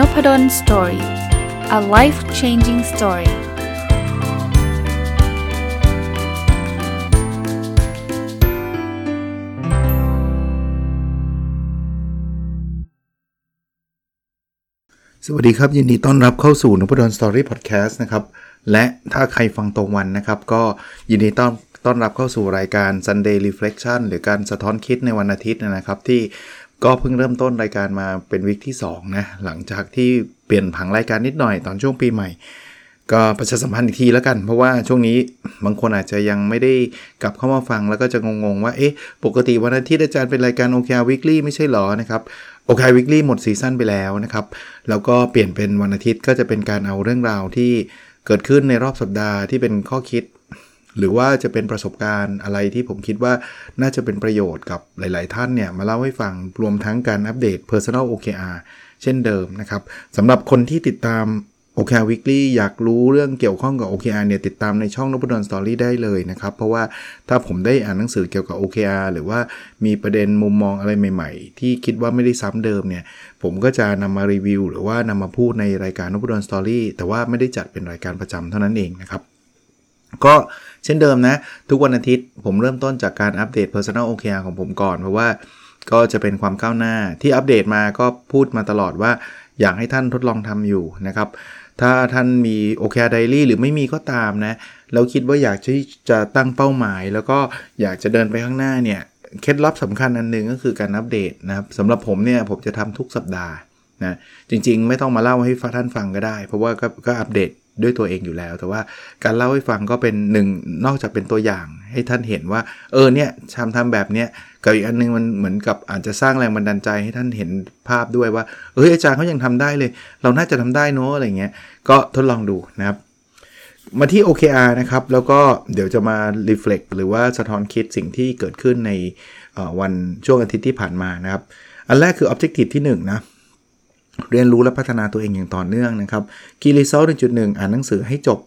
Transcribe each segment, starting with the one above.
Nopadon Story a life changing story สวัสดีครับ ยินดีต้อนรับเข้าสู่นพดล Story Podcast นะครับ และถ้าใครฟังตรงวันนะครับ ก็ยินดีต้อนต้อนรับเข้าสู่รายการ Sunday Reflection หรือการสะท้อนคิดในวันอาทิตย์นะครับ ที่ ก็เพิ่งเริ่มต้นรายการมาเป็นวิกที่2นะหลังจากที่เปลี่ยนผังรายการนิดหน่อยตอนช่วงปีใหม่ ก็ประชาสัมพันธ์อีกทีแล้วกัน เพราะว่าช่วงนี้บางคนอาจจะยังไม่ได้กลับเข้ามาฟังแล้วก็จะงงๆว่าเอ๊ะปกติวันอาทิตย์อาจารย์เป็นรายการโอเควิกฤตไม่ใช่หรอนะครับโอเควิกฤตหมดซีซั่นไปแล้วนะครับแล้วก็เปลี่ยนเป็นวันอาทิตย์ก็จะเป็นการเอาเรื่องราวที่เกิดขึ้นในรอบสัปดาห์ที่เป็นข้อคิด หรือว่าจะเป็นประสบการณ์อะไรที่ผมคิดว่าน่าจะเป็นประโยชน์กับหลาย ๆ ท่านเนี่ยมาเล่าให้ฟังรวมทั้งการอัปเดต Personal OKR เช่นเดิมนะครับสำหรับคนที่ติดตาม OKR Weekly อยากรู้เรื่องเกี่ยวข้องกับ OKR เนี่ยติดตามในช่องนพดล Story ได้เลยนะครับ เพราะว่าถ้าผมได้อ่านหนังสือเกี่ยวกับ OKR หรือว่ามีประเด็นมุมมองอะไรใหม่ ๆ ที่คิดว่าไม่ได้ซ้ำเดิมเนี่ย ผมก็จะนำมารีวิว หรือว่านำมาพูดในรายการนพดล Story แต่ว่าไม่ได้จัดเป็นรายการประจำเท่านั้นเองนะครับ ก็เช่นเดิมนะ ทุกวันอาทิตย์ผมเริ่มต้นจากการอัปเดต Personal OKR ของผมก่อน เพราะว่าก็จะเป็นความก้าวหน้าที่อัปเดตมาก็พูดมาตลอดว่าอยากให้ท่านทดลองทำอยู่นะครับ ถ้าท่านมี OKR Diary หรือไม่มีก็ตามนะแล้วคิดว่าอยากที่จะตั้งเป้าหมาย แล้วก็อยากจะเดินไปข้างหน้าเนี่ยเคล็ดลับสำคัญอันหนึ่งก็คือการอัปเดตนะครับสำหรับผมเนี่ยผมจะทำทุกสัปดาห์นะจริงๆ ไม่ต้องมาเล่าให้ท่านฟังก็ได้ เพราะว่าก็ก็อัปเดต ด้วยตัวเองอยู่แล้ว แต่ว่าการเล่าให้ฟังก็เป็นหนึ่งนอกจากเป็นตัวอย่างให้ท่านเห็นว่า เออเนี่ยทำทำแบบเนี้ยกับอีกอันนึงมันเหมือนกับอาจจะสร้างแรงบันดาลใจให้ท่านเห็นภาพด้วยว่าเอออาจารย์เขายังทำได้เลย เราน่าจะทำได้เนอะอะไรเงี้ยก็ทดลองดูนะครับมาที่ OKR นะครับ แล้วก็เดี๋ยวจะมา reflect หรือว่าสะท้อนคิดสิ่งที่เกิดขึ้นในวันช่วงอาทิตย์ที่ผ่านมานะครับ อันแรกคือ objective ที่1นะ เรียนรู้และพัฒนาตัวเองอย่างต่อเนื่องนะครับคีรีเซลหนึ่งอ่านหนังสือให้จบ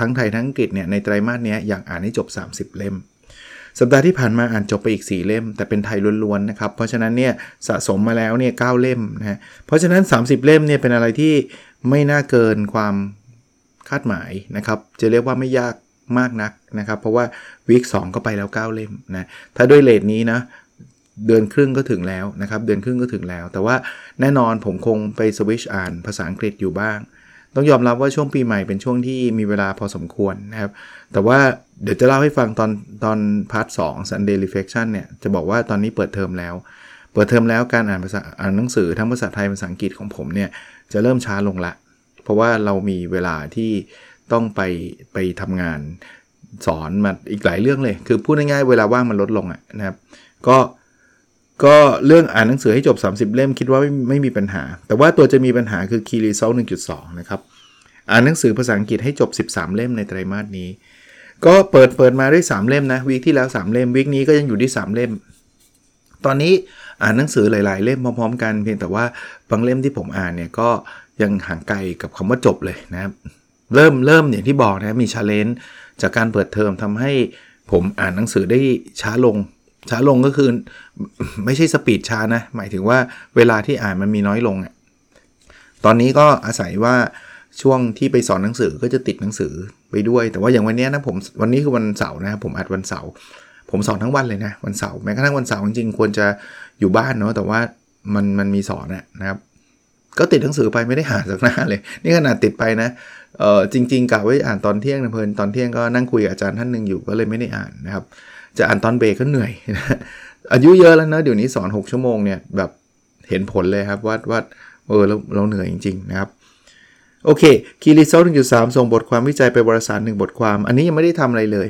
ทั้งไทยทั้งอังกฤษเนี่ยในไตรมาสนี้อยากอ่านให้จบ 30 เล่ม สัปดาห์ที่ผ่านมาอ่านจบไปอีก 4 เล่ม แต่เป็นไทยล้วนๆนะครับ เพราะฉะนั้นเนี่ยสะสมมาแล้วเนี่ยเเล่มนะเพราะฉะนั้น 30 เล่มเนี่ยเป็นอะไรที่ไม่น่าเกินความคาดหมายนะครับ จะเรียกว่าไม่ยากมากนักนะครับ เพราะว่าวีคสก็ไปแล้ว 9 เล่มนะถ้าด้วยเลทนี้นะ เดือนครึ่งก็ถึงแล้วนะครับ เดือนครึ่งก็ถึงแล้ว แต่ว่าแน่นอนผมคงไปสวิชอ่านภาษาอังกฤษอยู่บ้าง ต้องยอมรับว่าช่วงปีใหม่เป็นช่วงที่มีเวลาพอสมควรนะครับ แต่ว่าเดี๋ยวจะเล่าให้ฟังตอนตอน part สอง Sunday Reflection เนี่ย จะบอกว่าตอนนี้เปิดเทอมแล้ว เปิดเทอมแล้วการอ่านภาษาอ่านหนังสือทั้งภาษาไทยภาษาอังกฤษของผมเนี่ยจะเริ่มช้าลงละ เพราะว่าเรามีเวลาที่ต้องไปไปทำงานสอนมาอีกหลายเรื่องเลย คือพูดง่ายๆเวลาว่างมันลดลงอะนะครับ ก็ ก็เรื่องอ่านหนังสือให้จบ 30 เล่มคิดว่าไม่ไม่มีปัญหา แต่ว่าตัวจะมีปัญหาคือ Key Result 1.2นะครับอ่านหนังสือภาษาอังกฤษให้จบ 13 เล่มในไตรมาสนี้ ก็เปิดเปิดมาได้ 3 เล่มนะวีคที่แล้ว 3 เล่มวีคนี้ก็ยังอยู่ที่ 3 เล่ม ตอนนี้อ่านหนังสือหลาย ๆ เล่มพร้อม ๆ กันเพียงแต่ว่าบางเล่มที่ผมอ่านเนี่ยก็ยังห่างไกลกับคำว่าจบเลยนะครับเริ่มเริ่มอย่างที่บอกนะมี challenge จากการเปิดเทอมทำให้ผมอ่านหนังสือได้ช้าลง ช้าลงก็คือไม่ใช่ speed ช้านะ หมายถึงว่าเวลาที่อ่านมันมีน้อยลงอะตอนนี้ก็อาศัยว่าช่วงที่ไปสอนหนังสือก็จะติดหนังสือไปด้วย แต่ว่าอย่างวันนี้นะผมวันนี้คือวันเสาร์นะผมอัดวันเสาร์ผมสอนทั้งวันเลยนะวันเสาร์แม้กระทั่งวันเสาร์จริงๆควรจะอยู่บ้านเนาะแต่ว่ามันมันมีสอนนะครับ ก็ติดหนังสือไปไม่ได้อ่าสักหน้าเลย นี่ขนาดติดไปนะเออจริงๆกะไว้อ่านตอนเที่ยงนะเพลินตอนเที่ยงก็นั่งคุยกับอาจารย์ท่านหนึ่งอยู่ก็เลยไม่ได้อ่านนะครับ จะอ่านตอนเบรกก็เหนื่อยอายุเยอะแล้วเนะเดี๋ยวนี้สอน 6 ชั่วโมงเนี่ยแบบเห็นผลเลยครับว่าว่าเออเราเราเหนื่อยจริง ๆ นะครับ โอเคคีรีโซล1.3ส่งบทความวิจัยไปบริษัทหนึ่งบทความ อันนี้ยังไม่ได้ทำอะไรเลย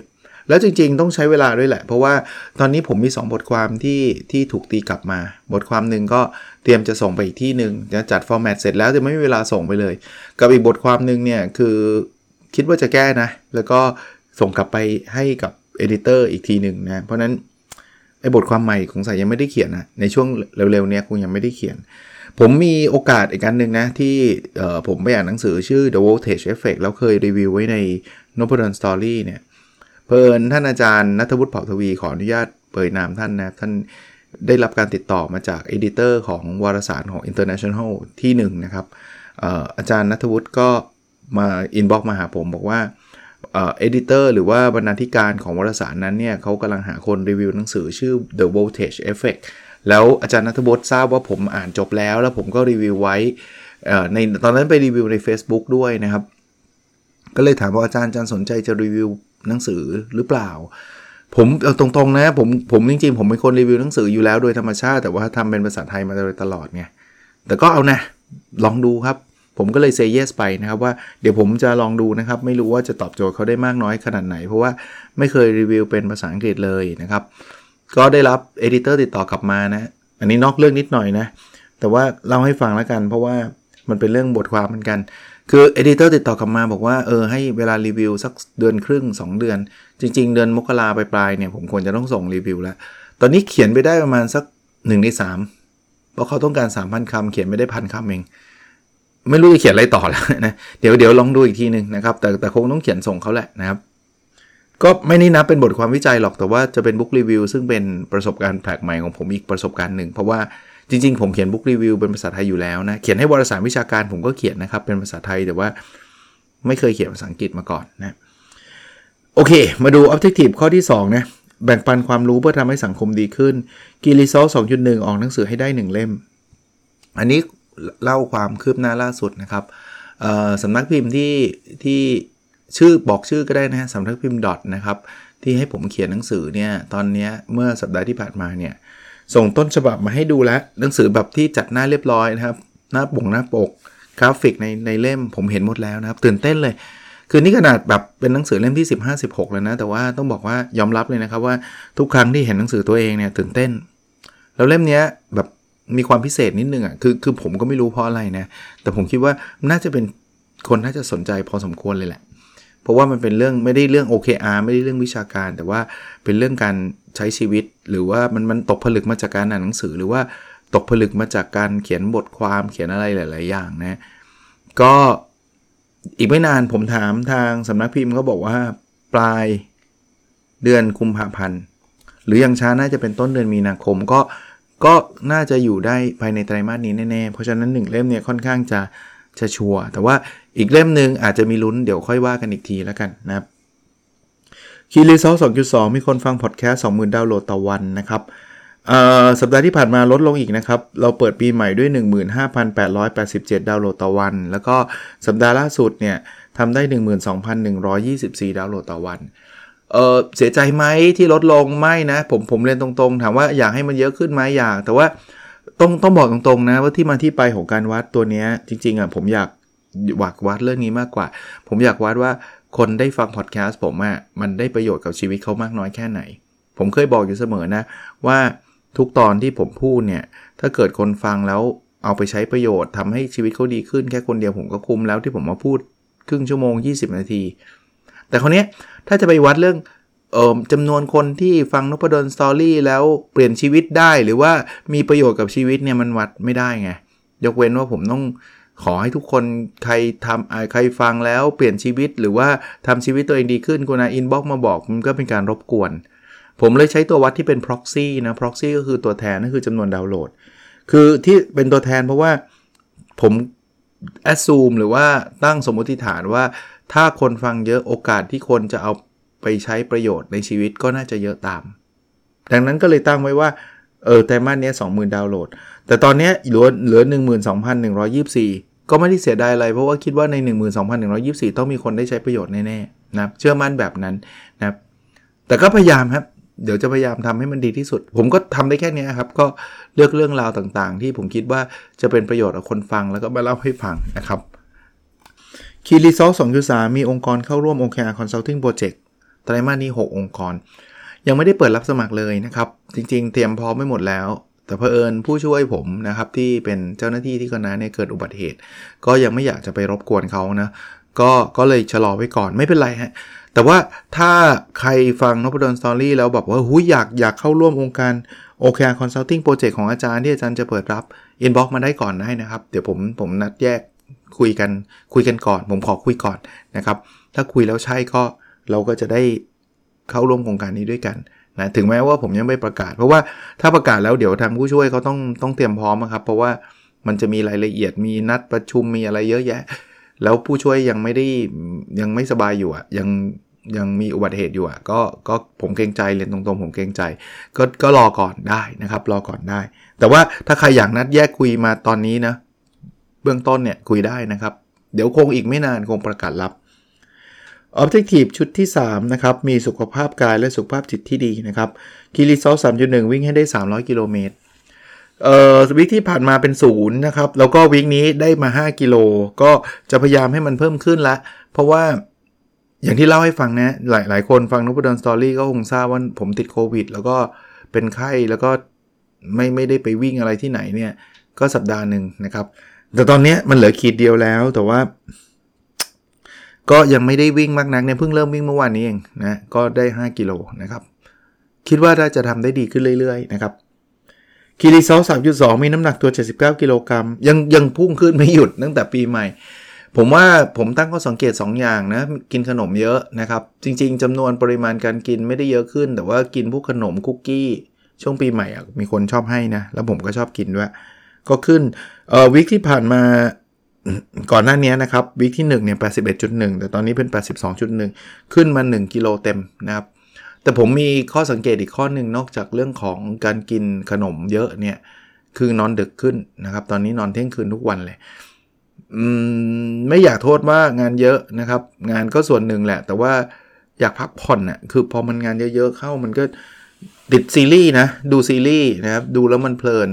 แล้วจริง ๆ ต้องใช้เวลาด้วยแหละ เพราะว่าตอนนี้ผมมี 2 บทความที่ที่ถูกตีกลับมา บทความหนึ่งก็เตรียมจะส่งไปอีกที่หนึ่งจะจัด format เสร็จแล้วจะไม่มีเวลาส่งไปเลย กับอีกบทความหนึ่งเนี่ยคือคิดว่าจะแก้นะ แล้วก็ส่งกลับไปให้กับ editor อีกทีหนึ่งนะ เพราะนั้นไอ้บทความใหม่ของสายยังไม่ได้เขียนนะ ในช่วงเร็วๆนี้คงยังไม่ได้เขียน ผมมีโอกาสอีกอันหนึ่งนะ ที่ผมไปอ่านหนังสือชื่อ The Voltage Effect แล้วเคยรีวิวไว้ใน n o p a d o n Story เนี่ยเผอิญท่านอาจารย์นัทวุฒิเผ่าทวีขออนุญาตเปิดนามท่านนะ ท่านได้รับการติดต่อมาจาก editor ของวารสารของ International ที่1นนะครับเอ่ออาจารย์นัทวุฒิก็มา inbox มาหาผมบอกว่า editor หรือว่าบรรณาธิการของวารสารนั้นเนี่ยเขากำลังหาคนรีวิวหนังสือชื่อ The Voltage Effect แล้วอาจารย์นัทวุฒิทราบว่าผมอ่านจบแล้ว แล้วผมก็รีวิวไว้ในตอนนั้นไปรีวิวใน Facebook ด้วยนะครับ ก็เลยถามว่าอาจารย์อาจารย์สนใจจะรีวิวหนังสือหรือเปล่า ผมเอาตรงๆนะผมผมจริงๆ ผมเป็นคนรีวิวหนังสืออยู่แล้วโดยธรรมชาติ แต่ว่าทำเป็นภาษาไทยมาโดยตลอดไงแต่ก็เอานะลองดูครับ ผมก็เลยเซเยสไปนะครับว่าเดี๋ยวผมจะลองดูนะครับ ไม่รู้ว่าจะตอบโจทย์เขาได้มากน้อยขนาดไหน เพราะว่าไม่เคยรีวิวเป็นภาษาอังกฤษเลยนะครับ ก็ได้รับเอดิเตอร์ติดต่อกลับมานะ อันนี้นอกเรื่องนิดหน่อยนะ แต่ว่าเล่าให้ฟังแล้วกัน เพราะว่ามันเป็นเรื่องบทความเหมือนกัน คือ editor ติดต่อกลับมาบอกว่าเออให้เวลารีวิวสักเดือนครึ่ง 2 เดือน จริง ๆ เดือนมกราไปปลายๆเนี่ยผมควรจะต้องส่งรีวิวแล้ว ตอนนี้เขียนไปได้ประมาณสัก1ใน3เพราะเขาต้องการ 3,000คำเขียนไม่ได้พันคำเอง ไม่รู้จะเขียนอะไรต่อแล้วนะเดี๋ยวเดี๋ยวลองดูอีกทีหนึ่งนะครับ แต่แต่คงต้องเขียนส่งเขาแหละนะครับ ก็นี่ไม่นับเป็นบทความวิจัยหรอกแต่ว่าจะเป็น book review ซึ่งเป็นประสบการณ์แปลกใหม่ของผมอีกประสบการณ์หนึ่งเพราะว่าจริงๆ ผมเขียนบุ๊กรีวิวเป็นภาษาไทยอยู่แล้วนะ เขียนให้วารสารวิชาการผมก็เขียนนะครับเป็นภาษาไทยแต่ว่าไม่เคยเขียนภาษาอังกฤษมาก่อนนะโอเค มาดู Objective ข้อที่2นะแบ่งปันความรู้เพื่อทำให้สังคมดีขึ้นกีรีซอล2.1 ออกหนังสือให้ได้ 1 เล่ม อันนี้ เล่าความคืบหน้าล่าสุดนะครับสำนักพิมพ์ที่ที่ชื่อบอกชื่อก็ได้นะฮะสำนักพิมพ์ดอทนะครับที่ให้ผมเขียนหนังสือเนี่ยตอนนี้เมื่อสัปดาห์ที่ผ่านมาเนี่ยส่งต้นฉบับมาให้ดูแล้วหนังสือแบบที่จัดหน้าเรียบร้อยนะครับ หน้าปกหน้าปกกราฟิกในในเล่มผมเห็นหมดแล้วนะครับ ตื่นเต้นเลย คือนี่ขนาดแบบเป็นหนังสือเล่มที่ 15 16 แล้วนะ แต่ว่าต้องบอกว่ายอมรับเลยนะครับว่าทุกครั้งที่เห็นหนังสือตัวเองเนี่ยตื่นเต้น แล้วเล่มนี้แบบ มีความพิเศษนิดนึงอะคือคือผมก็ไม่รู้เพราะอะไรนะ แต่ผมคิดว่าน่าจะเป็นคนน่าจะสนใจพอสมควรเลยแหละ เพราะว่ามันเป็นเรื่องไม่ได้เรื่อง OKR ไม่ได้เรื่องวิชาการ แต่ว่าเป็นเรื่องการใช้ชีวิต หรือว่ามันมันตกผลึกมาจากการอ่านหนังสือ หรือว่าตกผลึกมาจากการเขียนบทความเขียนอะไรหลาย ๆ อย่างนะ ก็อีกไม่นานผมถามทางสำนักพิมพ์เขาบอกว่าปลายเดือนคุมภาพันธ์หรือยังช้าน่าจะเป็นต้นเดือนมีนาคมก็ ก็น่าจะอยู่ได้ภายในไตรมาสนี้แน่ๆ เพราะฉะนั้นหนึ่งเล่มเนี่ยค่อนข้างจะจะชัวร์แต่ว่าอีกเล่มหนึ่งอาจจะมีลุ้นเดี๋ยวค่อยว่ากันอีกทีแล้วกันนะครับคีรีซอสองจุดสองมีคนฟังพอดแคสต์สองหมื่นดาวน์โหลดต่อวันนะครับสัปดาห์ที่ผ่านมาลดลงอีกนะครับ เราเปิดปีใหม่ด้วย 15,887 ดาวน์โหลดต่อวัน แล้วก็สัปดาห์ล่าสุดเนี่ยทำได้ 12,124 ดาวน์โหลดต่อวัน เออเสียใจไหมที่ลดลงไม่นะ ผมผมเรียนตรงๆ ถามว่าอยากให้มันเยอะขึ้นไหมอยาก แต่ว่าต้องต้องบอกตรงๆนะว่าที่มาที่ไปของการวัดตัวนี้จริง ๆอะผมอยากวากวัดเรื่องนี้มากกว่า ผมอยากวัดว่าคนได้ฟังพอดแคสต์ผมอะมันได้ประโยชน์กับชีวิตเขามากน้อยแค่ไหน ผมเคยบอกอยู่เสมอนะ ว่าทุกตอนที่ผมพูดเนี่ย ถ้าเกิดคนฟังแล้วเอาไปใช้ประโยชน์ทำให้ชีวิตเขาดีขึ้นแค่คนเดียวผมก็คุ้มแล้วที่ผมมาพูดครึ่งชั่วโมง 20 นาที แต่คนนี้ถ้าจะไปวัดเรื่องออจำนวนคนที่ฟังนพดลสตอรี่แล้วเปลี่ยนชีวิตได้หรือว่ามีประโยชน์กับชีวิตเนี่ยมันวัดไม่ได้ไง ยกเว้นว่าผมต้องขอให้ทุกคนใครทำใครฟังแล้วเปลี่ยนชีวิตหรือว่าทำชีวิตตัวเองดีขึ้นกรุณา inbox มาบอกมันก็เป็นการรบกวน ผมเลยใช้ตัววัดที่เป็น proxy นะ proxy ก็คือตัวแทนนั่นคือจำนวนดาวน์โหลด คือที่เป็นตัวแทนเพราะว่าผม assume หรือว่าตั้งสมมติฐานว่า ถ้าคนฟังเยอะโอกาสที่คนจะเอาไปใช้ประโยชน์ในชีวิตก็น่าจะเยอะตาม ดังนั้นก็เลยตั้งไว้ว่า เออแต่มาสนี้20,000ดาวน์โหลด แต่ตอนนี้เหลือเหลือ 12,124 ก็ไม่ได้เสียดายอะไร เพราะว่าคิดว่าใน 12,124 ต้องมีคนได้ใช้ประโยชน์แน่ๆนะเชื่อมั่นแบบนั้นนะครับแต่ก็พยายามครับ เดี๋ยวจะพยายามทำให้มันดีที่สุด ผมก็ทำได้แค่นี้ครับ ก็เลือกเรื่องราวต่างๆ ที่ผมคิดว่าจะเป็นประโยชน์กับคนฟังแล้วก็มาเล่าให้ฟังนะครับ คีรีซอสองจุสามีองค์กรเข้าร่วม OKR Consulting Project ไตรมาสนี้ 6 องค์กร ยังไม่ได้เปิดรับสมัครเลยนะครับ จริงๆ เตรียมพร้อมไม่หมดแล้ว แต่เพอเอิญผู้ช่วยผมนะครับ ที่เป็นเจ้าหน้าที่ที่คณะเนี่ยเกิดอุบัติเหตุ ก็ยังไม่อยากจะไปรบกวนเขานะก็ก็เลยชะลอไว้ก่อนไม่เป็นไรฮะ แต่ว่าถ้าใครฟังนพดลสตอรี่แล้วแบบว่าหุยอยากอยากเข้าร่วมองค์การ OKR Consulting Project ของอาจารย์ที่อาจารย์จะเปิดรับ inbox มาได้ก่อนได้นะครับ เดี๋ยวผมผมนัดแยก คุยกันคุยกันก่อน ผมขอคุยก่อนนะครับ ถ้าคุยแล้วใช่ก็เราก็จะได้เข้าร่วมโครงการนี้ด้วยกันนะถึงแม้ว่าผมยังไม่ประกาศ เพราะว่าถ้าประกาศแล้วเดี๋ยวทางผู้ช่วยเขาต้องต้องเตรียมพร้อมครับ เพราะว่ามันจะมีรายละเอียดมีนัดประชุมมีอะไรเยอะแยะ แล้วผู้ช่วยยังไม่ได้ยังไม่สบายอยู่อะยังยังมีอุบัติเหตุอยู่อะก็ก็ผมเกรงใจเรียนตรงๆ ผมเกรงใจ ก็ก็รอก่อนได้นะครับ รอก่อนได้ แต่ว่าถ้าใครอยากนัดแยกคุยมาตอนนี้นะ เบื้องต้นเนี่ยคุยได้นะครับ เดี๋ยวคงอีกไม่นานคงประกาศรับ Objective ชุดที่ 3 นะครับ มีสุขภาพกายและสุขภาพจิตที่ดีนะครับคีรีซอล3.1 วิ่งให้ได้ 300 กิโลเมตรเอ่อวิกที่ผ่านมาเป็นศูนย์นะครับ แล้วก็วิกนี้ได้มา 5 กิโล ก็จะพยายามให้มันเพิ่มขึ้นละ เพราะว่าอย่างที่เล่าให้ฟังนะ หลายหลายคนฟังนุบดอนสตอรี่ก็คงทราบว่าผมติดโควิด แล้วก็เป็นไข้แล้วก็ไม่ไม่ได้ไปวิ่งอะไรที่ไหนเนี่ย ก็สัปดาห์หนึ่งนะครับ แต่ตอนนี้มันเหลือขีดเดียวแล้วแต่ว่า ก็ยังไม่ได้วิ่งมากนักเนี่ยเพิ่งเริ่มวิ่งเมื่อวานนี้เองนะก็ได้ 5 กิโลนะครับ คิดว่าน่าจะทำได้ดีขึ้นเรื่อยๆนะครับคีรีซอล3.2มีน้ำหนักตัว 79 กิโลกรัมยังยังพุ่งขึ้นไม่หยุดตั้งแต่ปีใหม่ ผมว่าผมตั้งข้อสังเกต 2 อย่างนะ กินขนมเยอะนะครับ จริง ๆจำนวนปริมาณการกินไม่ได้เยอะขึ้น แต่ว่ากินพวกขนมคุกกี้ ช่วงปีใหม่อะมีคนชอบให้นะ แล้วผมก็ชอบกินด้วย ก็ขึ้นเอ่อวิกที่ผ่านมาก่อนหน้านี้นะครับวิกที่1เนี่ย81.1 แต่ตอนนี้เป็น 82.1 ขึ้นมา 1 กิโลเต็มนะครับ แต่ผมมีข้อสังเกตอีกข้อหนึ่งนอกจากเรื่องของการกินขนมเยอะเนี่ย คือนอนดึกขึ้นนะครับ ตอนนี้นอนเที่ยงคืนทุกวันเลยมไม่อยากโทษว่างานเยอะนะครับ งานก็ส่วนหนึ่งแหละ แต่ว่าอยากพักผ่อนน่ะคือพอมันงานเยอะๆเข้ามันก็ติดซีรีส์นะ ดูซีรีส์นะครับ ดูแล้วมันเพลิน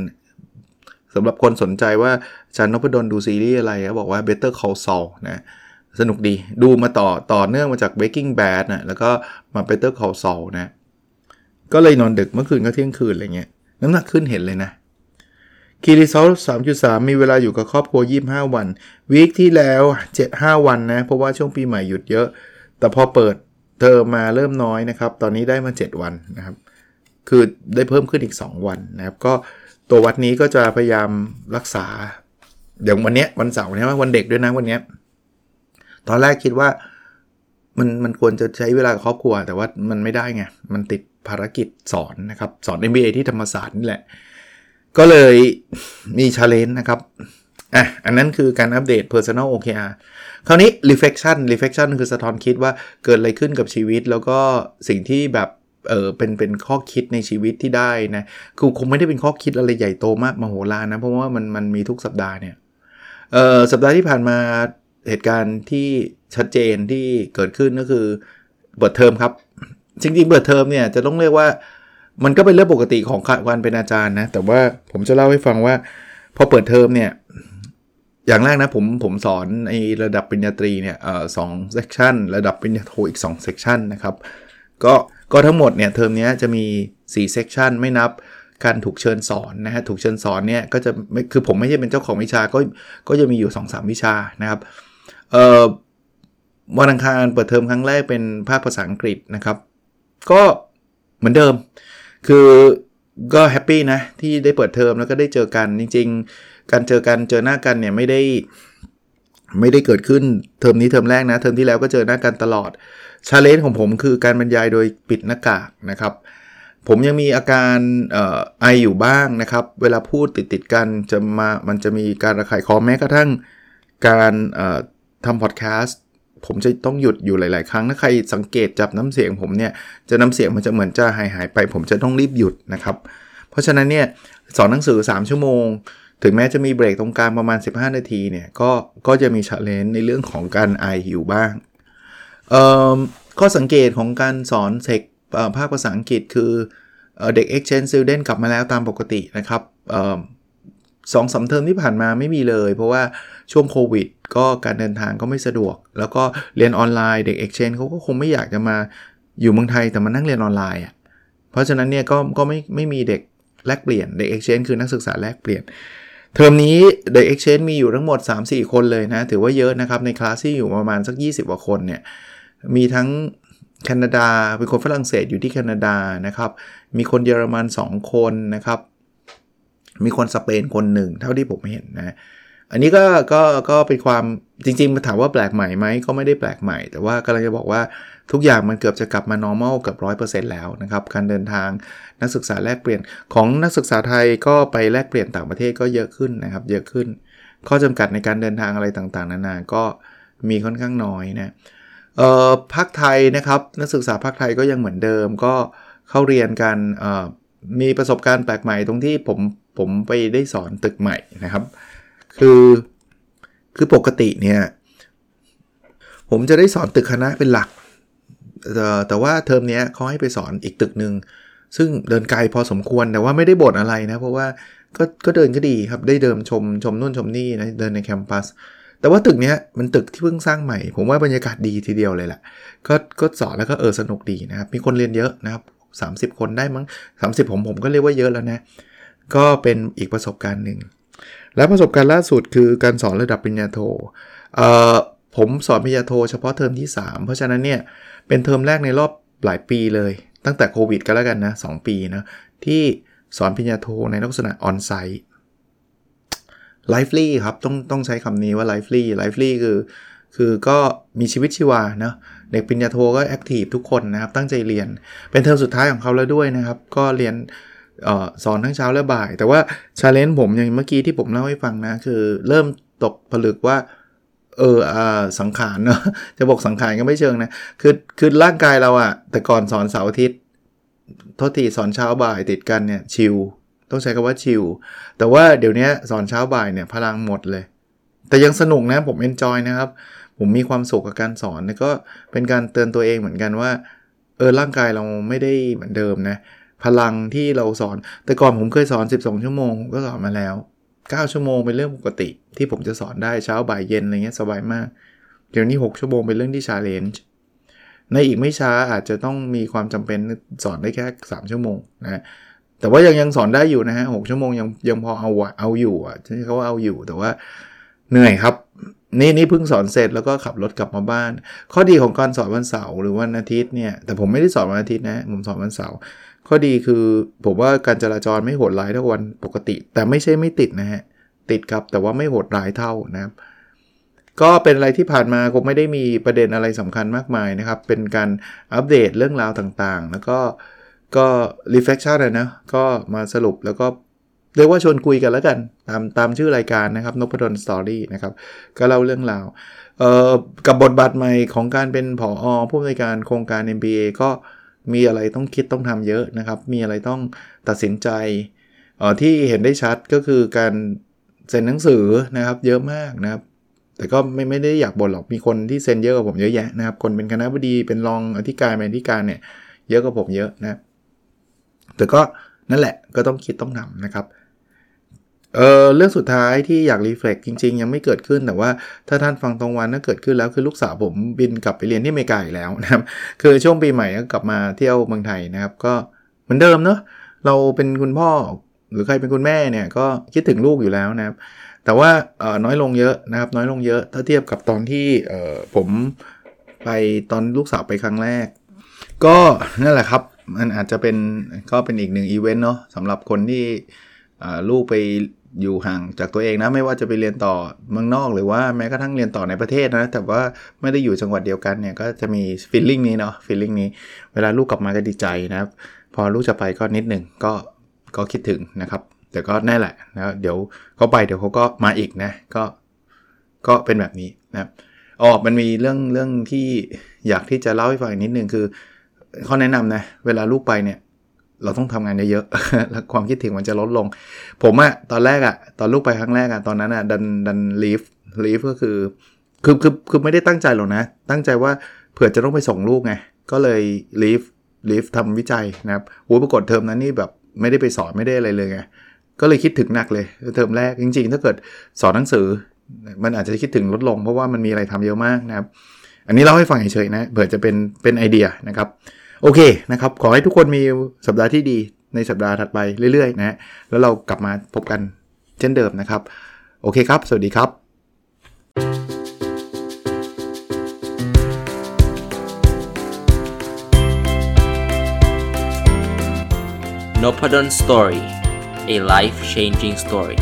สำหรับคนสนใจว่าจานนพดลดูซีรีส์อะไรก็บอกว่า Better Call Saul นะสนุกดีดูมาต่อต่อเนื่องมาจาก Breaking Bad นะแล้วก็มา Better Call Saul นะก็เลยนอนดึกเมื่อคืนก็เที่ยงคืนอะไรเงี้ยน้ำหนักขึ้นเห็นเลยนะคีรีซล3.3มีเวลาอยู่กับครอบครัว25วัน วีคที่แล้ว7-5วันนะ เพราะว่าช่วงปีใหม่หยุดเยอะ แต่พอเปิดเทอมมาเริ่มน้อยนะครับ ตอนนี้ได้มา 7 วันนะครับ คือได้เพิ่มขึ้นอีก 2 วันนะครับ ก็ ตัววัดนี้ก็จะพยายามรักษา เดี๋ยววันเนี้ยวันเสาร์เนี่ยวันเด็กด้วยนะวันเนี้ยตอนแรกคิดว่ามันมันควรจะใช้เวลากับครอบครัว แต่ว่ามันไม่ได้ไง มันติดภารกิจสอนนะครับ สอน MBA ที่ธรรมศาสตร์นี่แหละ ก็เลยมี challenge นะครับอะอันนั้นคือการอัปเดต Personal OKR คราวนี้ reflection reflection คือสะท้อนคิดว่าเกิดอะไรขึ้นกับชีวิต แล้วก็สิ่งที่แบบ เออเป็นเป็นข้อคิดในชีวิตที่ได้นะคือคงไม่ได้เป็นข้อคิดอะไรใหญ่โตมากมโหฬารนะ เพราะว่ามันมันมีทุกสัปดาห์เนี่ยเออสัปดาห์ที่ผ่านมาเหตุการณ์ที่ชัดเจนที่เกิดขึ้นก็คือเปิดเทอมครับจริงๆเปิดเทอมเนี่ยจะต้องเรียกว่ามันก็เป็นเรื่องปกติของการเป็นอาจารย์นะ แต่ว่าผมจะเล่าให้ฟังว่า พอเปิดเทอมเนี่ยอย่างแรกนะผมผมสอนในระดับปริญญาตรีเนี่ยเอ่อสอง section ระดับปริญญาโทอีก2 section นะครับ ก็ ก็ทั้งหมดเนี่ยเทอมนี้จะมี4 section ไม่นับการถูกเชิญสอนนะฮะถูกเชิญสอนเนี่ยก็จะไม่คือผมไม่ใช่เป็นเจ้าของวิชาก็ก็จะมีอยู่ 2-3 วิชานะครับเอ่อวันอังคารเปิดเทอมครั้งแรกเป็นภาคภาษาอังกฤษนะครับ ก็เหมือนเดิม คือก็ happy นะ ที่ได้เปิดเทอมแล้วก็ได้เจอกันจริง ๆ การเจอกันเจอหน้ากันเนี่ยไม่ได้ไม่ได้เกิดขึ้นเทอมนี้เทอมแรกนะ เทอมที่แล้วก็เจอหน้ากันตลอด challenge ของผมคือการบรรยายโดยปิดหน้ากากนะครับ ผมยังมีอาการออไออยู่บ้างนะครับ เวลาพูดติดติดกันจะมามันจะมีการระคายคอแม้กระทั่งการทำพอดแคสต์ผมจะต้องหยุดอยู่หลาย ๆ ครั้ง ถ้าใครสังเกตจับน้ำเสียงผมเนี่ย จะน้ำเสียงมันจะเหมือนจะหายหายไป ผมจะต้องรีบหยุดนะครับ เพราะฉะนั้นเนี่ยสอนหนังสือ 3 ชั่วโมง ถึงแม้จะมีเบรกตรงกลางประมาณ 15 นาทีเนี่ย ก็ก็จะมี challenge ในเรื่องของการไออยู่บ้าง ข้อสังเกตของการสอนเซกภาคภาษาอังกฤษคือเด็ก exchange student กลับมาแล้วตามปกตินะครับสองสาเทอมที่ผ่านมาไม่มีเลย เพราะว่าช่วงโควิด ก็การเดินทางก็ไม่สะดวก แล้วก็เรียนออนไลน์เด็ก exchange เขาก็คงไม่อยากจะมาอยู่เมืองไทยแต่มานั่งเรียนออนไลน์อะเพราะฉะนั้นเนี่ยก็ก็ไม่ไม่มีเด็กแลกเปลี่ยนเด็ก exchange คือนักศึกษาแลกเปลี่ยนเทอมนี้เด็ก exchange มีอยู่ทั้งหมด 3-4 คนเลยนะ ถือว่าเยอะนะครับ ในคลาสที่อยู่ประมาณสัก 20กว่าคนเนี่ย มีทั้งแคนาดาเป็นคนฝรั่งเศสอยู่ที่แคนาดานะครับ มีคนเยอรมัน 2 คนนะครับ มีคนสเปนคนหนึ่งเท่าที่ผมเห็นนะ อันนี้ก็ก็ก็เป็นความจริงๆมาถามว่าแปลกใหม่ไหมก็ไม่ได้แปลกใหม่ แต่ว่ากำลังจะบอกว่าทุกอย่างมันเกือบจะกลับมา normal เกือบร้อยเปอร์เซ็นต์แล้วนะครับ การเดินทางนักศึกษาแลกเปลี่ยนของนักศึกษาไทยก็ไปแลกเปลี่ยนต่างประเทศก็เยอะขึ้นนะครับ เยอะขึ้น ข้อจำกัดในการเดินทางอะไรต่างๆ นานาก็มีค่อนข้างน้อยนะเอ่อภาคไทยนะครับนักศึกษาภาคไทยก็ยังเหมือนเดิม ก็เข้าเรียนกันมีประสบการณ์แปลกใหม่ตรงที่ผมผมไปได้สอนตึกใหม่นะครับ คือคือปกติเนี่ยผมจะได้สอนตึกคณะเป็นหลักแต่แต่ว่าเทอมนี้เขาให้ไปสอนอีกตึกหนึ่งซึ่งเดินไกลพอสมควรแต่ว่าไม่ได้บ่นอะไรนะ เพราะว่าก็ก็เดินก็ดีครับได้เดิมชมชมนู่นชมนี่นะเดินในแคมปัส แต่ว่าตึกนี้มันตึกที่เพิ่งสร้างใหม่ ผมว่าบรรยากาศดีทีเดียวเลยแหละก็ก็สอนแล้วก็เออสนุกดีนะครับ มีคนเรียนเยอะนะครับ 30 คนได้มั้ง 30 ผมผมก็เรียกว่าเยอะแล้วนะ ก็เป็นอีกประสบการณ์หนึ่ง และประสบการณ์ล่าสุดคือการสอนระดับปริญญาโทเอ่อผมสอนปริญญาโทเฉพาะเทอมที่ 3 เพราะฉะนั้นเนี่ยเป็นเทอมแรกในรอบหลายปีเลย ตั้งแต่โควิดก็แล้วกันนะ 2 ปีนะที่สอนปริญญาโทในลักษณะ on-site lively ครับต้องต้องใช้คำนี้ว่า lively lively คือคือก็มีชีวิตชีวาเนะเด็กปริญญาโทก็ active ทุกคนนะครับ ตั้งใจเรียนเป็นเทอมสุดท้ายของเขาแล้วด้วยนะครับ ก็เรียนออสอนทั้งเช้าและบ่าย แต่ว่า challenge ผมอย่างเมื่อกี้ที่ผมเล่าให้ฟังนะ คือเริ่มตกผลึกว่า เอออสังขารเนาะจะบอกสังขารก็ไม่เชิงนะคือคือร่างกายเราอะแต่ก่อนสอนเสาร์อาทิตย์โทษทีสอนเช้าบ่ายติดกันเนี่ยชิล ต้องใช้คำว่าชิลแต่ว่าเดี๋ยวนี้สอนเช้าบ่ายเนี่ยพลังหมดเลย แต่ยังสนุกนะผมเอนจอยนะครับ ผมมีความสุขกับการสอนแล้วก็เป็นการเตือนตัวเองเหมือนกันว่าเออร่างกายเราไม่ได้เหมือนเดิมนะพลังที่เราสอน แต่ก่อนผมเคยสอน 12 ชั่วโมงก็สอนมาแล้ว 9 ชั่วโมงเป็นเรื่องปกติ ที่ผมจะสอนได้เช้าบ่ายเย็นอะไรเงี้ยสบายมาก เดี๋ยวนี้ 6 ชั่วโมงเป็นเรื่องที่ challenge ในอีกไม่ช้าอาจจะต้องมีความจำเป็นสอนได้แค่ 3 ชั่วโมงนะ แต่ว่ายังยังสอนได้อยู่นะฮะหกชั่วโมงยังยังพอเอาเอาอยู่อะที่เขาว่าเอาอยู่แต่ว่าเหนื่อยครับ นี่นี่เพิ่งสอนเสร็จแล้วก็ขับรถกลับมาบ้าน ข้อดีของการสอนวันเสาร์หรือวันอาทิตย์เนี่ยแต่ผมไม่ได้สอนวันอาทิตย์นะผมสอนวันเสาร์ข้อดีคือผมว่าการจราจรไม่โหดร้ายเท่าวันปกติ แต่ไม่ใช่ไม่ติดนะฮะติดครับแต่ว่าไม่โหดร้ายเท่านะครับ ก็เป็นอะไรที่ผ่านมาคงไม่ได้มีประเด็นอะไรสำคัญมากมายนะครับ เป็นการอัปเดตเรื่องราวต่างๆ แล้วก็ ก็ reflection นะ ก็มาสรุปแล้วก็เรียกว่าชวนคุยกันแล้วกัน ตามตามชื่อรายการนะครับนพดลสตอรี่นะครับ ก็เล่าเรื่องราวเอ่อกับบทบาทใหม่ของการเป็นผออผู้ในการโครงการ MBA ก็มีอะไรต้องคิดต้องทำเยอะนะครับ มีอะไรต้องตัดสินใจออที่เห็นได้ชัดก็คือการเซ็นหนังสือนะครับเยอะมากนะครับ แต่ก็ไม่ไม่ได้อยากบ่นหรอกมีคนที่เซ็นเยอะกว่าผมเยอะแยะนะครับ คนเป็นคณะบดีเป็นรองอธิการเป็นอธิการเนี่ยเยอะกว่าผมเยอะนะครับ แต่ก็นั่นแหละก็ต้องคิดต้องทำนะครับเออเรื่องสุดท้ายที่อยากรีเฟล็กจริง ๆ ยังไม่เกิดขึ้นแต่ว่าถ้าท่านฟังตรงวันนั้นเกิดขึ้นแล้วคือลูกสาวผมบินกลับไปเรียนที่อเมริกาอีกแล้วนะครับคือช่วงปีใหม่ก็กลับมาเที่ยวเมืองไทยนะครับ ก็เหมือนเดิมเนาะเราเป็นคุณพ่อหรือใครเป็นคุณแม่เนี่ยก็คิดถึงลูกอยู่แล้วนะครับ แต่ว่าน้อยลงเยอะนะครับ น้อยลงเยอะ ถ้าเทียบกับตอนที่ผมไปตอนลูกสาวไปครั้งแรก ก็นั่นแหละครับ มันอาจจะเป็นก็เป็นอีกหนึ่งอีเวนต์เนาะสำหรับคนที่ลูกไปอยู่ห่างจากตัวเองนะ ไม่ว่าจะไปเรียนต่อเมืองนอกหรือว่าแม้กระทั่งเรียนต่อในประเทศนะ แต่ว่าไม่ได้อยู่จังหวัดเดียวกันเนี่ย ก็จะมีฟีลลิ่งนี้เนาะฟีลลิ่งนี้เวลาลูกกลับมาก็ดีใจนะครับ พอลูกจะไปก็นิดหนึ่งก็ก็คิดถึงนะครับ แต่ก็แน่แหละนะเดี๋ยวเขาไปเดี๋ยวเขาก็มาอีกนะก็ก็เป็นแบบนี้นะอ๋อมันมีเรื่องเรื่องที่อยากที่จะเล่าให้ฟังนิดนึงคือ ข้อแนะนำนะ เวลาลูกไปเนี่ย เราต้องทำงานเยอะๆแล้วความคิดถึงมันจะลดลง ผมอะตอนแรกอะตอนลูกไปครั้งแรกอะตอนนั้นอะดันดันลีฟลีฟก็คือคือคือคือไม่ได้ตั้งใจหรอกนะ ตั้งใจว่าเผื่อจะต้องไปส่งลูกไงก็เลยลีฟลีฟทำวิจัยนะครับโอ้ปรากฏเทอมนั้นนี่แบบไม่ได้ไปสอนไม่ได้อะไรเลยไงก็เลยคิดถึงหนักเลยเทอมแรกจริง ๆ ถ้าเกิดสอนหนังสือ มันอาจจะคิดถึงลดลง เพราะว่ามันมีอะไรทำเยอะมากนะครับ อันนี้เล่าให้ฟังเฉยๆนะเผื่อจะเป็นเป็นไอเดียนะครับโอเคนะครับ ขอให้ทุกคนมีสัปดาห์ที่ดีในสัปดาห์ถัดไปเรื่อยๆนะแล้วเรากลับมาพบกันเช่นเดิมนะครับ โอเคครับ สวัสดีครับ n o p a d o n Story a life changing story